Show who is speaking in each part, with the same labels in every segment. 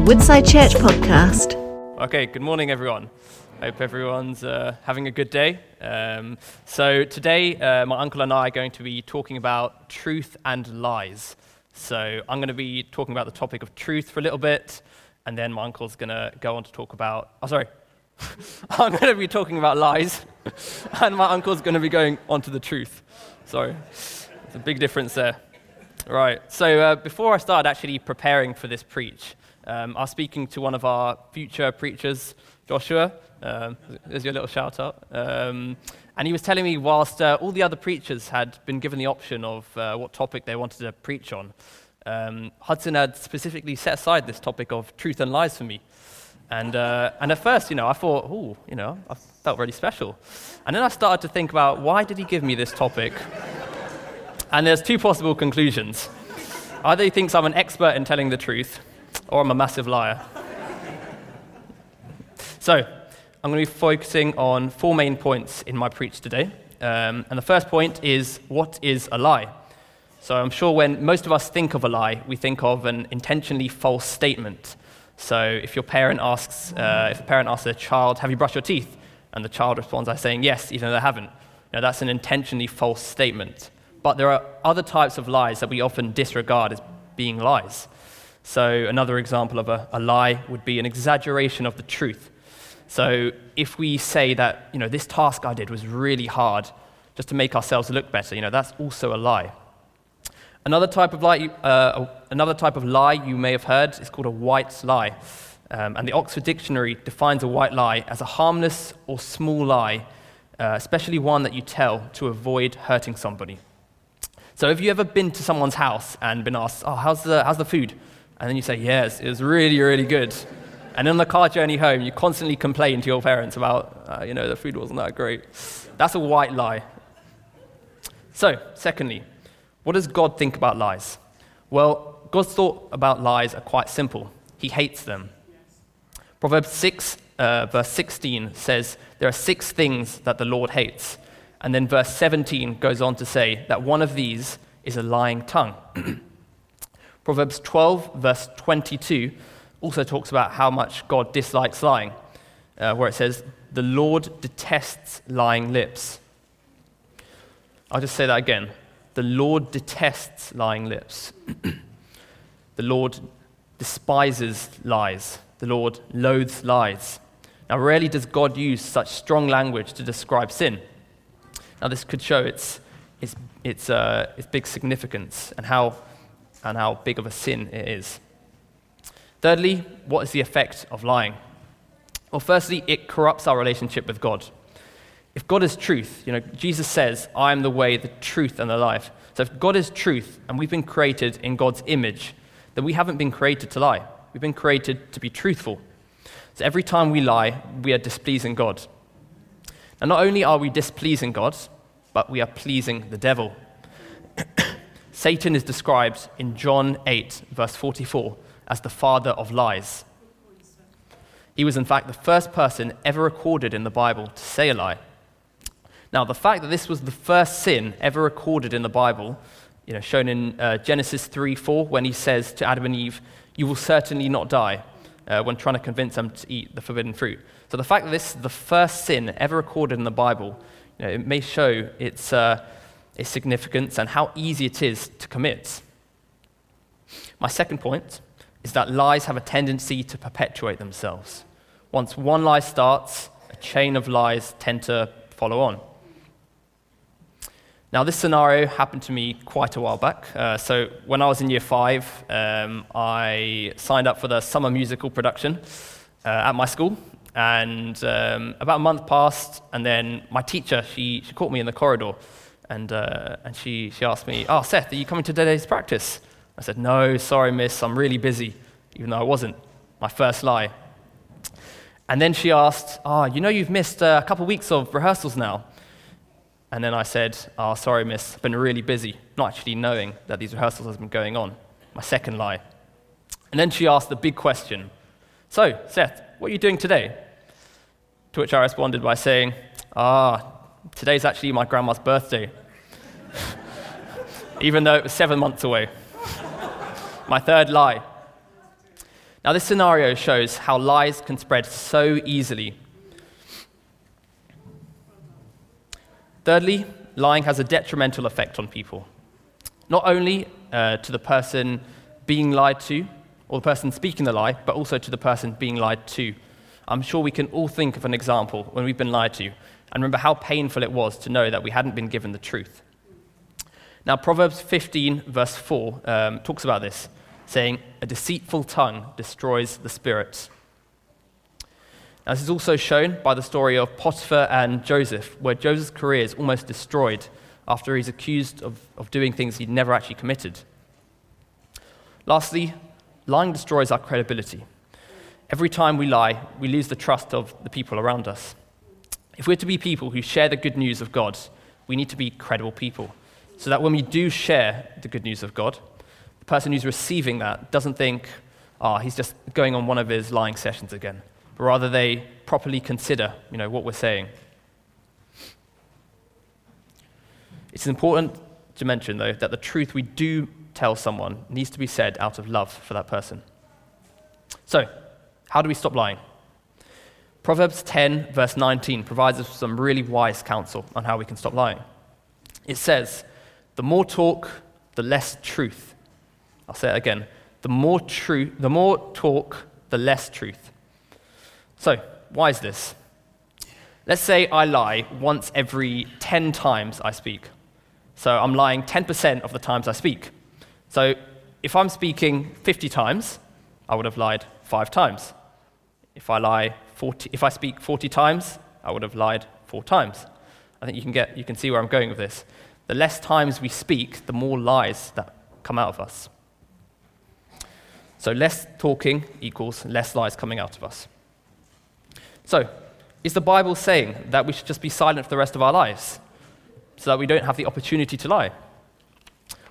Speaker 1: a Woodside Church podcast.
Speaker 2: Okay, good morning, everyone. Hope everyone's uh, having a good day. Um, so, today, uh, my uncle and I are going to be talking about truth and lies. So, I'm going to be talking about the topic of truth for a little bit, and then my uncle's going to go on to talk about. Oh, sorry. I'm going to be talking about lies, and my uncle's going to be going on to the truth. Sorry. There's a big difference there. Right. So, uh, before I started actually preparing for this preach, um, I was speaking to one of our future preachers, Joshua. Um, there's your little shout out. Um, and he was telling me, whilst uh, all the other preachers had been given the option of uh, what topic they wanted to preach on, um, Hudson had specifically set aside this topic of truth and lies for me. And, uh, and at first, you know, I thought, oh, you know, I felt really special. And then I started to think about why did he give me this topic? and there's two possible conclusions. Either he thinks I'm an expert in telling the truth, or I'm a massive liar. so, I'm going to be focusing on four main points in my preach today. Um, and the first point is what is a lie? So, I'm sure when most of us think of a lie, we think of an intentionally false statement. So, if your parent asks, uh, if a parent asks their child, "Have you brushed your teeth?" and the child responds by saying yes, even though they haven't, now that's an intentionally false statement. But there are other types of lies that we often disregard as being lies. So, another example of a, a, lie would be an exaggeration of the truth. So, if we say that, you know, this task I did was really hard just to make ourselves look better, you know, that's also a lie. Another type of lie, uh, another type of lie you may have heard is called a white lie. Um, and the Oxford Dictionary defines a white lie as a harmless or small lie, uh, especially one that you tell to avoid hurting somebody. So, have you ever been to someone's house and been asked, Oh, how's the, how's the food? And then you say, Yes, it was really, really good. And on the car journey home, you constantly complain to your parents about, uh, you know, the food wasn't that great. That's a white lie. So, secondly, what does God think about lies? Well, God's thought about lies are quite simple. He hates them. Proverbs 6, uh, verse 16 says, There are six things that the Lord hates. And then verse 17 goes on to say that one of these is a lying tongue. Proverbs 12, verse 22, also talks about how much God dislikes lying, uh, where it says, The Lord detests lying lips. I'll just say that again. The Lord detests lying lips. the Lord despises lies. The Lord loathes lies. Now, rarely does God use such strong language to describe sin. Now, this could show its, its, its, uh, its big significance and how and how big of a sin it is. Thirdly, what is the effect of lying? Well, firstly, it corrupts our relationship with God. If God is truth, you know, Jesus says, I am the way, the truth, and the life. So if God is truth and we've been created in God's image, then we haven't been created to lie. We've been created to be truthful. So every time we lie, we are displeasing God. And not only are we displeasing God, but we are pleasing the devil. Satan is described in John 8, verse 44, as the father of lies. He was, in fact, the first person ever recorded in the Bible to say a lie. Now, the fact that this was the first sin ever recorded in the Bible, you know, shown in uh, Genesis 3 4, when he says to Adam and Eve, You will certainly not die, uh, when trying to convince them to eat the forbidden fruit. So, the fact that this is the first sin ever recorded in the Bible, you know, it may show its. Uh, its significance, and how easy it is to commit. My second point is that lies have a tendency to perpetuate themselves. Once one lie starts, a chain of lies tend to follow on. Now, this scenario happened to me quite a while back. Uh, so, when I was in year five, um, I signed up for the summer musical production uh, at my school. And um, about a month passed, and then my teacher, she, she caught me in the corridor and, uh, and she, she asked me, Oh, Seth, are you coming to today's practice? I said, No, sorry, miss, I'm really busy, even though I wasn't. My first lie. And then she asked, Oh, you know you've missed uh, a couple weeks of rehearsals now. And then I said, Oh, sorry, miss, I've been really busy, not actually knowing that these rehearsals have been going on. My second lie. And then she asked the big question So, Seth, what are you doing today? To which I responded by saying, Ah, today's actually my grandma's birthday even though it was seven months away. My third lie. Now, this scenario shows how lies can spread so easily. Thirdly, lying has a detrimental effect on people. Not only uh, to the person being lied to, or the person speaking the lie, but also to the person being lied to. I'm sure we can all think of an example when we've been lied to and remember how painful it was to know that we hadn't been given the truth. Now, Proverbs 15, verse 4, um, talks about this, saying, A deceitful tongue destroys the spirit. Now, this is also shown by the story of Potiphar and Joseph, where Joseph's career is almost destroyed after he's accused of, of doing things he'd never actually committed. Lastly, lying destroys our credibility. Every time we lie, we lose the trust of the people around us. If we're to be people who share the good news of God, we need to be credible people. So that when we do share the good news of God, the person who's receiving that doesn't think, ah, oh, he's just going on one of his lying sessions again. But rather they properly consider, you know, what we're saying. It's important to mention, though, that the truth we do tell someone needs to be said out of love for that person. So, how do we stop lying? Proverbs 10, verse 19, provides us with some really wise counsel on how we can stop lying. It says, The more talk, the less truth. I'll say it again. The more, truth, the more talk, the less truth. So, why is this? Let's say I lie once every 10 times I speak. So I'm lying 10% of the times I speak. So if I'm speaking 50 times, I would have lied five times. If I lie 40, if I speak 40 times, I would have lied four times. I think you can, get, you can see where I'm going with this. The less times we speak, the more lies that come out of us. So less talking equals less lies coming out of us. So, is the Bible saying that we should just be silent for the rest of our lives so that we don't have the opportunity to lie?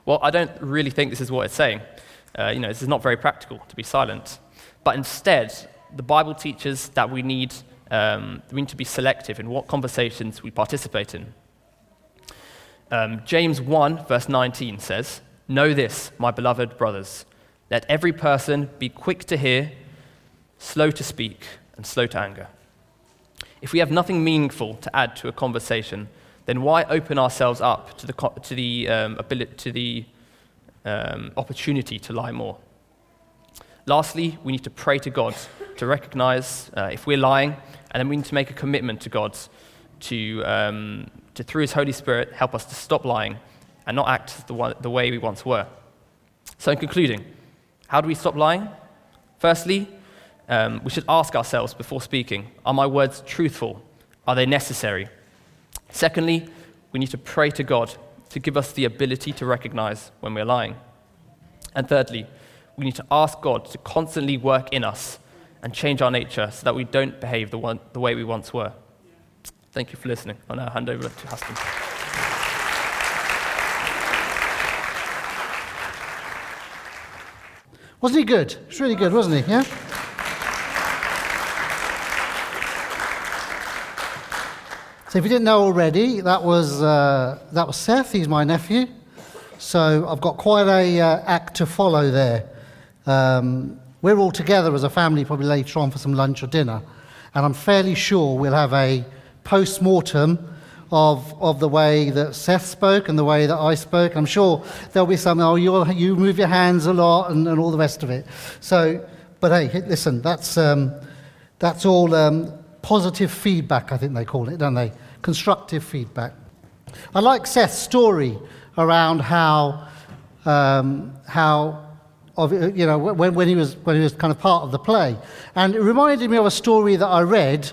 Speaker 2: Well, I don't really think this is what it's saying. Uh, you know, this is not very practical to be silent. But instead, the Bible teaches that we need, um, we need to be selective in what conversations we participate in. Um, James 1, verse 19 says, Know this, my beloved brothers. Let every person be quick to hear, slow to speak, and slow to anger. If we have nothing meaningful to add to a conversation, then why open ourselves up to the, to the, um, ability, to the um, opportunity to lie more? Lastly, we need to pray to God to recognize uh, if we're lying, and then we need to make a commitment to God to, um, to, through His Holy Spirit, help us to stop lying and not act the, one, the way we once were. So, in concluding, how do we stop lying? Firstly, um, we should ask ourselves before speaking Are my words truthful? Are they necessary? Secondly, we need to pray to God to give us the ability to recognize when we're lying. And thirdly, we need to ask God to constantly work in us and change our nature so that we don't behave the, one, the way we once were. Thank you for listening. I'll now hand over to Haston.
Speaker 3: Wasn't he good? It's really good, wasn't he? Yeah? So if you didn't know already, that was, uh, that was Seth. He's my nephew. So I've got quite a uh, act to follow there. Um, we're all together as a family probably later on for some lunch or dinner. And I'm fairly sure we'll have a post mortem of, of the way that Seth spoke and the way that I spoke. I'm sure there'll be some, oh, you you move your hands a lot and, and all the rest of it. So, but hey, listen, that's, um, that's all um, positive feedback, I think they call it, don't they? Constructive feedback. I like Seth's story around how, um, how of, you know, when, when, he was, when he was kind of part of the play. And it reminded me of a story that I read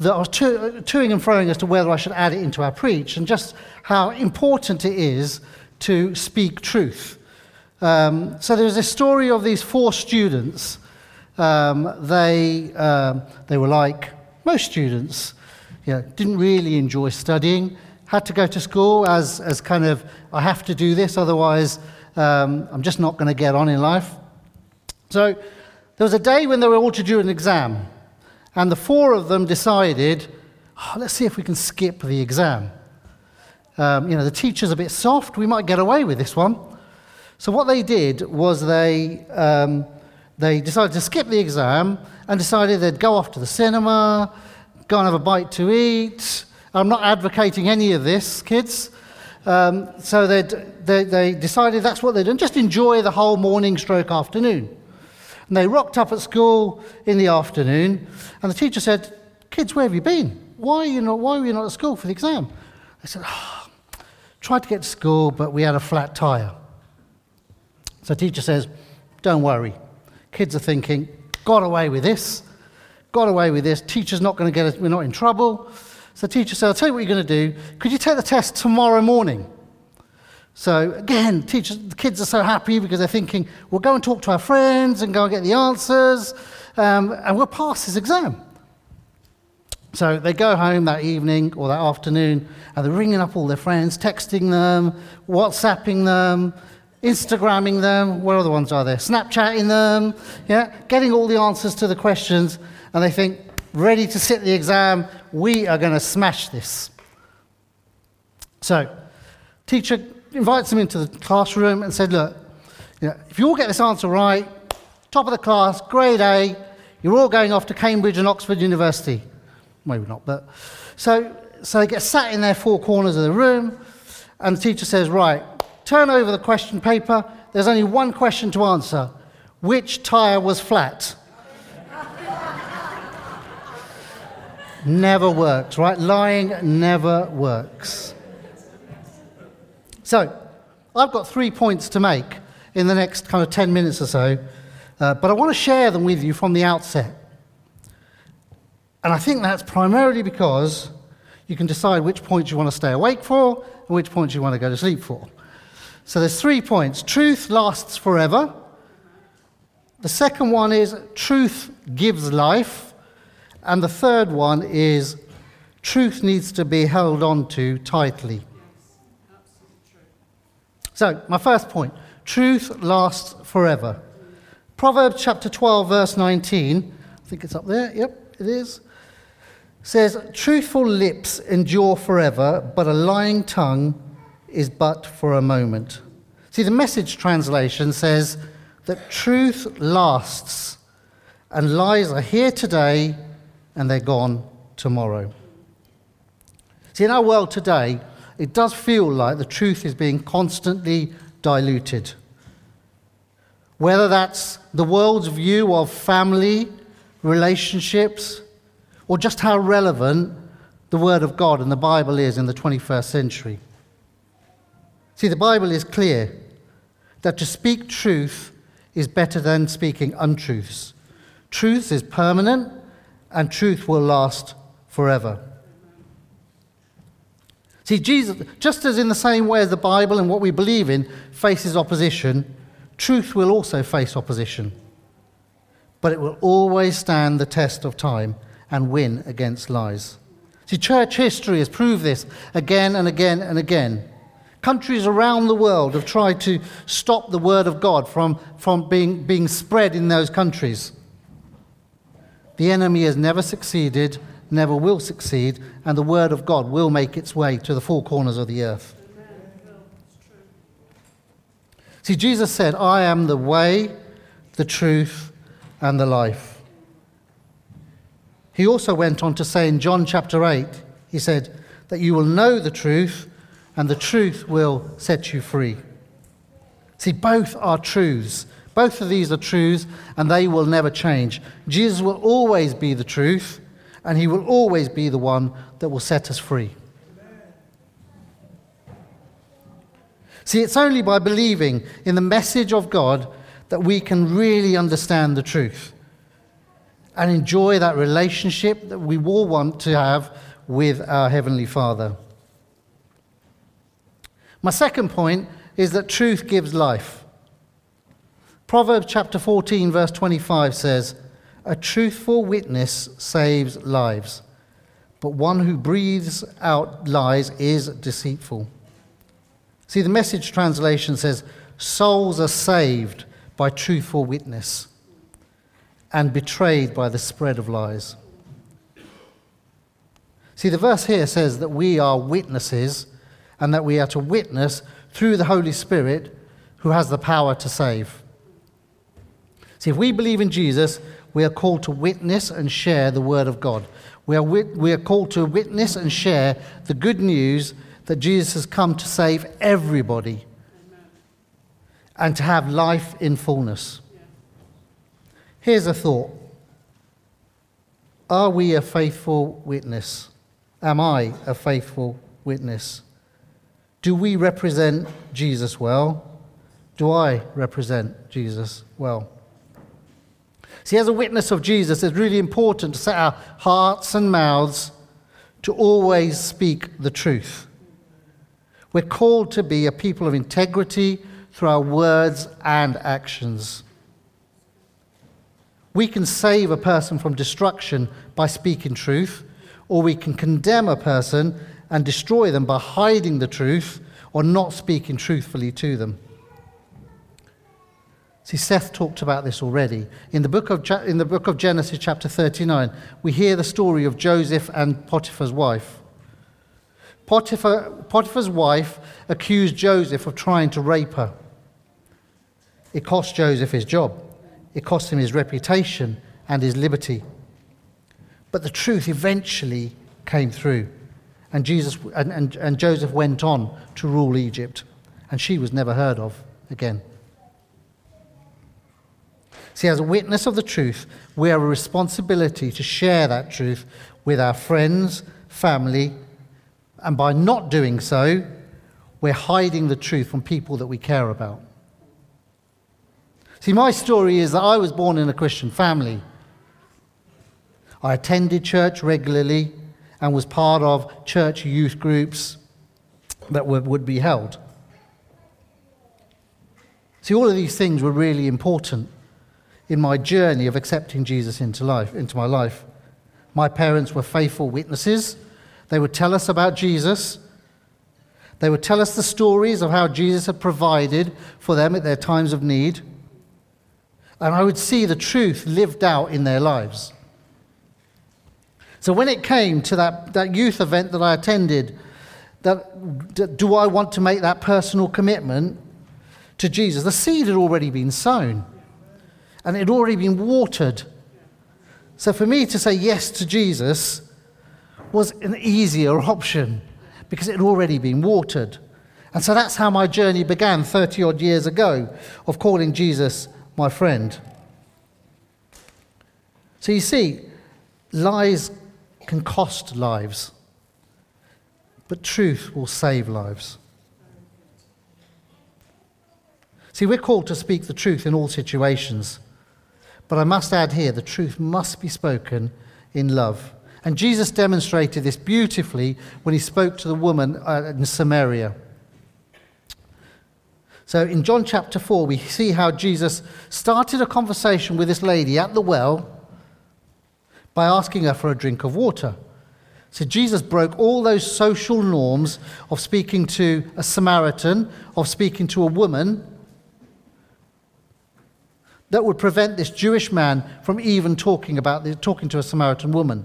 Speaker 3: that I was to, toing and froing as to whether I should add it into our preach, and just how important it is to speak truth. Um, so there's a story of these four students. Um, they, um, they were like most students, you know, didn't really enjoy studying, had to go to school as, as kind of, I have to do this, otherwise um, I'm just not going to get on in life. So there was a day when they were all to do an exam, and the four of them decided, oh, let's see if we can skip the exam. Um, you know, the teacher's a bit soft, we might get away with this one. So what they did was they, um, they decided to skip the exam and decided they'd go off to the cinema, go and have a bite to eat. I'm not advocating any of this, kids. Um, so they, they decided that's what they'd do, just enjoy the whole morning stroke afternoon. And they rocked up at school in the afternoon, and the teacher said, Kids, where have you been? Why are you not, why were you not at school for the exam? They said, oh, Tried to get to school, but we had a flat tyre. So the teacher says, Don't worry. Kids are thinking, Got away with this. Got away with this. Teacher's not going to get us, we're not in trouble. So the teacher said, I'll tell you what you're going to do. Could you take the test tomorrow morning? So again, teachers, the kids are so happy because they're thinking, we'll go and talk to our friends and go and get the answers, um, and we'll pass this exam. So they go home that evening or that afternoon and they're ringing up all their friends, texting them, WhatsApping them, Instagramming them. What other ones are there? Snapchatting them. Yeah, getting all the answers to the questions. And they think, ready to sit the exam, we are going to smash this. So, teacher invites them into the classroom and said, look, you know, if you all get this answer right, top of the class, grade A, you're all going off to Cambridge and Oxford University maybe not, but so so they get sat in their four corners of the room, and the teacher says, "Right, turn over the question paper. There's only one question to answer: Which tire was flat?" never works, right? Lying never works. So, I've got three points to make in the next kind of 10 minutes or so, uh, but I want to share them with you from the outset. And I think that's primarily because you can decide which points you want to stay awake for and which points you want to go to sleep for. So there's three points. Truth lasts forever. The second one is truth gives life. And the third one is truth needs to be held on to tightly. So, my first point truth lasts forever. Proverbs chapter 12, verse 19. I think it's up there. Yep, it is says, Truthful lips endure forever, but a lying tongue is but for a moment. See, the message translation says that truth lasts, and lies are here today and they're gone tomorrow. See, in our world today, it does feel like the truth is being constantly diluted. Whether that's the world's view of family, relationships, or just how relevant the Word of God and the Bible is in the 21st century. See, the Bible is clear that to speak truth is better than speaking untruths. Truth is permanent, and truth will last forever. See, Jesus, just as in the same way as the Bible and what we believe in faces opposition, truth will also face opposition. But it will always stand the test of time and win against lies. See, church history has proved this again and again and again. Countries around the world have tried to stop the word of God from, from being, being spread in those countries. The enemy has never succeeded, never will succeed, and the word of God will make its way to the four corners of the earth. See, Jesus said, I am the way, the truth, and the life. He also went on to say in John chapter 8, he said, that you will know the truth, and the truth will set you free. See, both are truths. Both of these are truths, and they will never change. Jesus will always be the truth, and he will always be the one that will set us free. See, it's only by believing in the message of God that we can really understand the truth and enjoy that relationship that we all want to have with our Heavenly Father. My second point is that truth gives life. Proverbs chapter 14, verse 25 says, A truthful witness saves lives, but one who breathes out lies is deceitful. See, the message translation says, Souls are saved by truthful witness and betrayed by the spread of lies. See, the verse here says that we are witnesses and that we are to witness through the Holy Spirit who has the power to save. See, if we believe in Jesus, we are called to witness and share the Word of God. We are, wit- we are called to witness and share the good news that Jesus has come to save everybody and to have life in fullness. Here's a thought Are we a faithful witness? Am I a faithful witness? Do we represent Jesus well? Do I represent Jesus well? See, as a witness of Jesus, it's really important to set our hearts and mouths to always speak the truth. We're called to be a people of integrity through our words and actions. We can save a person from destruction by speaking truth, or we can condemn a person and destroy them by hiding the truth or not speaking truthfully to them. See, Seth talked about this already. In the, book of, in the book of Genesis, chapter 39, we hear the story of Joseph and Potiphar's wife. Potiphar, Potiphar's wife accused Joseph of trying to rape her. It cost Joseph his job, it cost him his reputation and his liberty. But the truth eventually came through, and, Jesus, and, and, and Joseph went on to rule Egypt, and she was never heard of again. See, as a witness of the truth, we have a responsibility to share that truth with our friends, family, and by not doing so, we're hiding the truth from people that we care about. See, my story is that I was born in a Christian family. I attended church regularly and was part of church youth groups that would, would be held. See, all of these things were really important in my journey of accepting Jesus into life, into my life. My parents were faithful witnesses. They would tell us about Jesus. They would tell us the stories of how Jesus had provided for them at their times of need. And I would see the truth lived out in their lives. So when it came to that, that youth event that I attended, that, do I want to make that personal commitment to Jesus? The seed had already been sown and it had already been watered. So for me to say yes to Jesus was an easier option because it had already been watered. And so that's how my journey began 30 odd years ago of calling Jesus my friend. So you see, lies can cost lives, but truth will save lives. See, we're called to speak the truth in all situations. But I must add here the truth must be spoken in love. And Jesus demonstrated this beautifully when he spoke to the woman uh, in Samaria. So in John chapter 4, we see how Jesus started a conversation with this lady at the well by asking her for a drink of water. So Jesus broke all those social norms of speaking to a Samaritan, of speaking to a woman, that would prevent this Jewish man from even talking about talking to a Samaritan woman.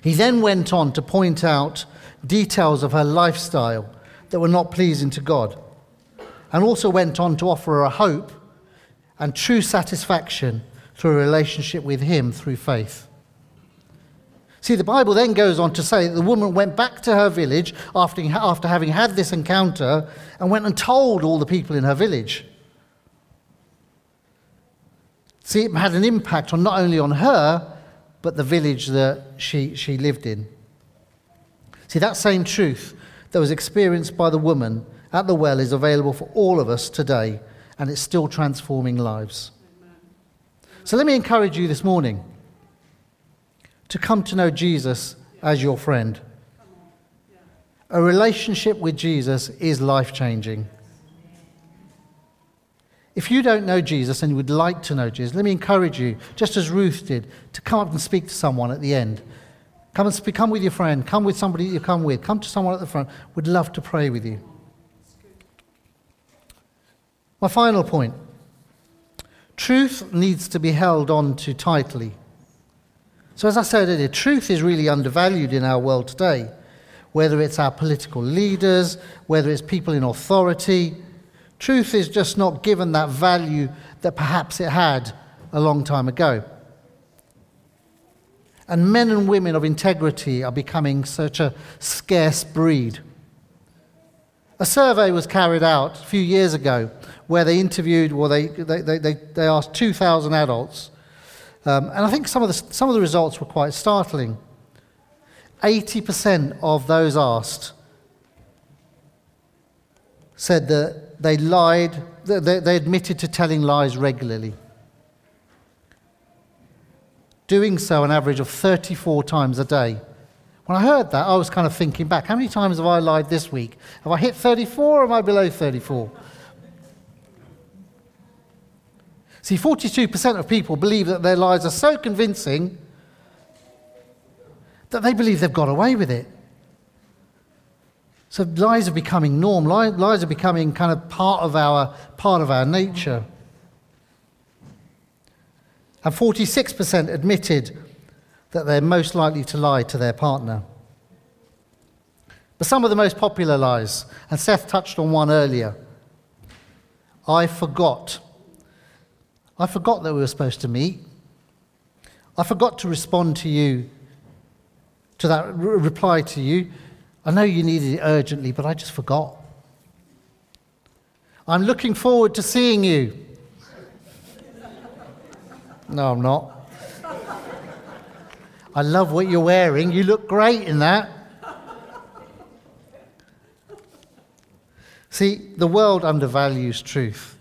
Speaker 3: He then went on to point out details of her lifestyle that were not pleasing to God, and also went on to offer her a hope and true satisfaction through a relationship with Him through faith. See, the Bible then goes on to say that the woman went back to her village after, after having had this encounter and went and told all the people in her village. See, it had an impact on not only on her, but the village that she, she lived in. See, that same truth that was experienced by the woman at the well is available for all of us today, and it's still transforming lives. So let me encourage you this morning to come to know Jesus as your friend. A relationship with Jesus is life changing. If you don't know Jesus and you would like to know Jesus, let me encourage you, just as Ruth did, to come up and speak to someone at the end. Come and speak, come with your friend, come with somebody you come with, come to someone at the front. We'd love to pray with you. My final point truth needs to be held on to tightly. So, as I said earlier, truth is really undervalued in our world today, whether it's our political leaders, whether it's people in authority Truth is just not given that value that perhaps it had a long time ago. And men and women of integrity are becoming such a scarce breed. A survey was carried out a few years ago where they interviewed, well, they, they, they, they, asked 2,000 adults. Um, and I think some of, the, some of the results were quite startling. 80% of those asked said that they lied, they, they admitted to telling lies regularly. Doing so an average of 34 times a day. When I heard that, I was kind of thinking back how many times have I lied this week? Have I hit 34 or am I below 34? See, 42% of people believe that their lies are so convincing that they believe they've got away with it. So lies are becoming norm. Lies are becoming kind of part of our, part of our nature. And 46% admitted that they're most likely to lie to their partner. But some of the most popular lies, and Seth touched on one earlier I forgot. I forgot that we were supposed to meet. I forgot to respond to you, to that re- reply to you. I know you needed it urgently, but I just forgot. I'm looking forward to seeing you. No, I'm not. I love what you're wearing. You look great in that. See, the world undervalues truth.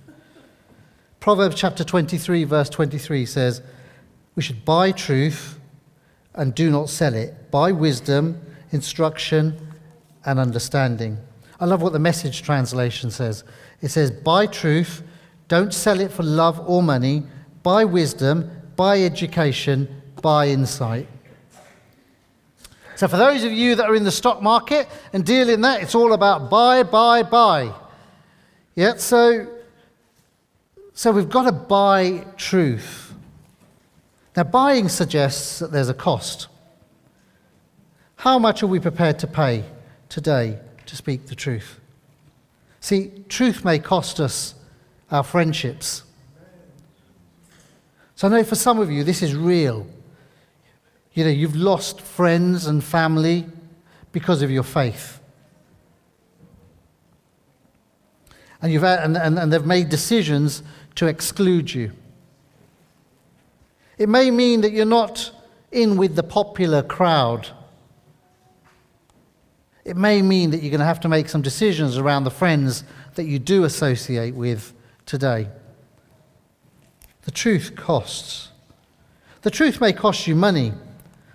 Speaker 3: Proverbs chapter 23, verse 23 says, We should buy truth and do not sell it. Buy wisdom, instruction, and understanding. I love what the message translation says. It says, Buy truth, don't sell it for love or money. Buy wisdom, buy education, buy insight. So, for those of you that are in the stock market and deal in that, it's all about buy, buy, buy. Yeah, so, so we've got to buy truth. Now, buying suggests that there's a cost. How much are we prepared to pay today to speak the truth? See, truth may cost us our friendships. So I know for some of you this is real. You know, you've lost friends and family because of your faith. And, you've, and, and, and they've made decisions to exclude you. It may mean that you're not in with the popular crowd. It may mean that you're going to have to make some decisions around the friends that you do associate with today. The truth costs. The truth may cost you money.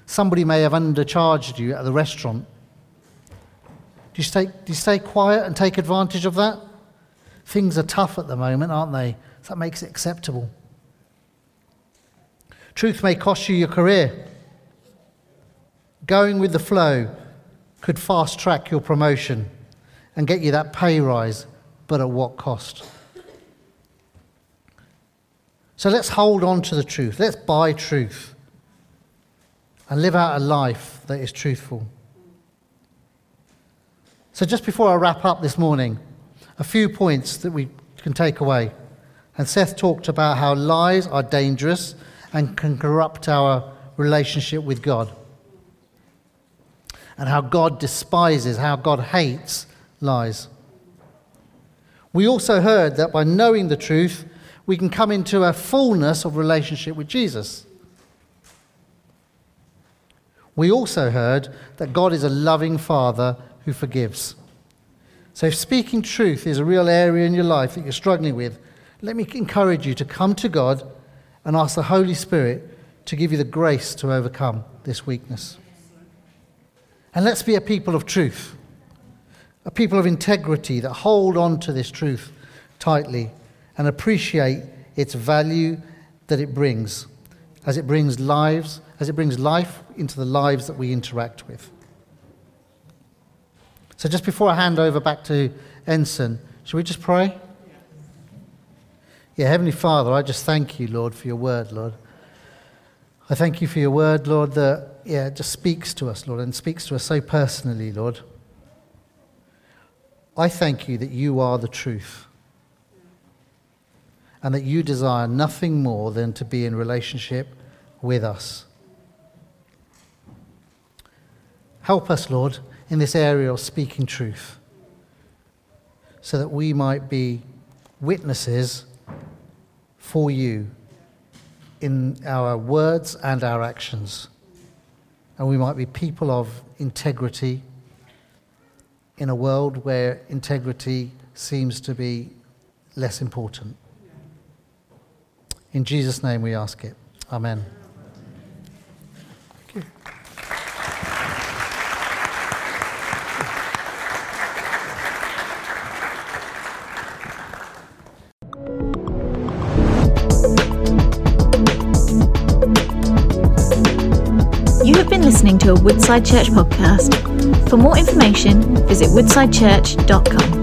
Speaker 3: Somebody may have undercharged you at the restaurant. Do you stay, do you stay quiet and take advantage of that? Things are tough at the moment, aren't they? That makes it acceptable. Truth may cost you your career. Going with the flow could fast track your promotion and get you that pay rise, but at what cost? So let's hold on to the truth. Let's buy truth and live out a life that is truthful. So, just before I wrap up this morning, a few points that we can take away. And Seth talked about how lies are dangerous and can corrupt our relationship with God. And how God despises, how God hates lies. We also heard that by knowing the truth, we can come into a fullness of relationship with Jesus. We also heard that God is a loving Father who forgives. So, if speaking truth is a real area in your life that you're struggling with, let me encourage you to come to God and ask the Holy Spirit to give you the grace to overcome this weakness. And let's be a people of truth, a people of integrity that hold on to this truth tightly and appreciate its value that it brings as it brings lives, as it brings life into the lives that we interact with. So just before I hand over back to Ensign, shall we just pray? Yeah, Heavenly Father, I just thank you, Lord, for your word, Lord. I thank you for your word, Lord, that yeah, it just speaks to us, Lord, and speaks to us so personally, Lord. I thank you that you are the truth. and that you desire nothing more than to be in relationship with us. Help us, Lord, in this area of speaking truth, so that we might be witnesses for you in our words and our actions. And we might be people of integrity in a world where integrity seems to be less important. In Jesus' name we ask it. Amen. Thank you.
Speaker 1: To a Woodside Church podcast. For more information, visit woodsidechurch.com.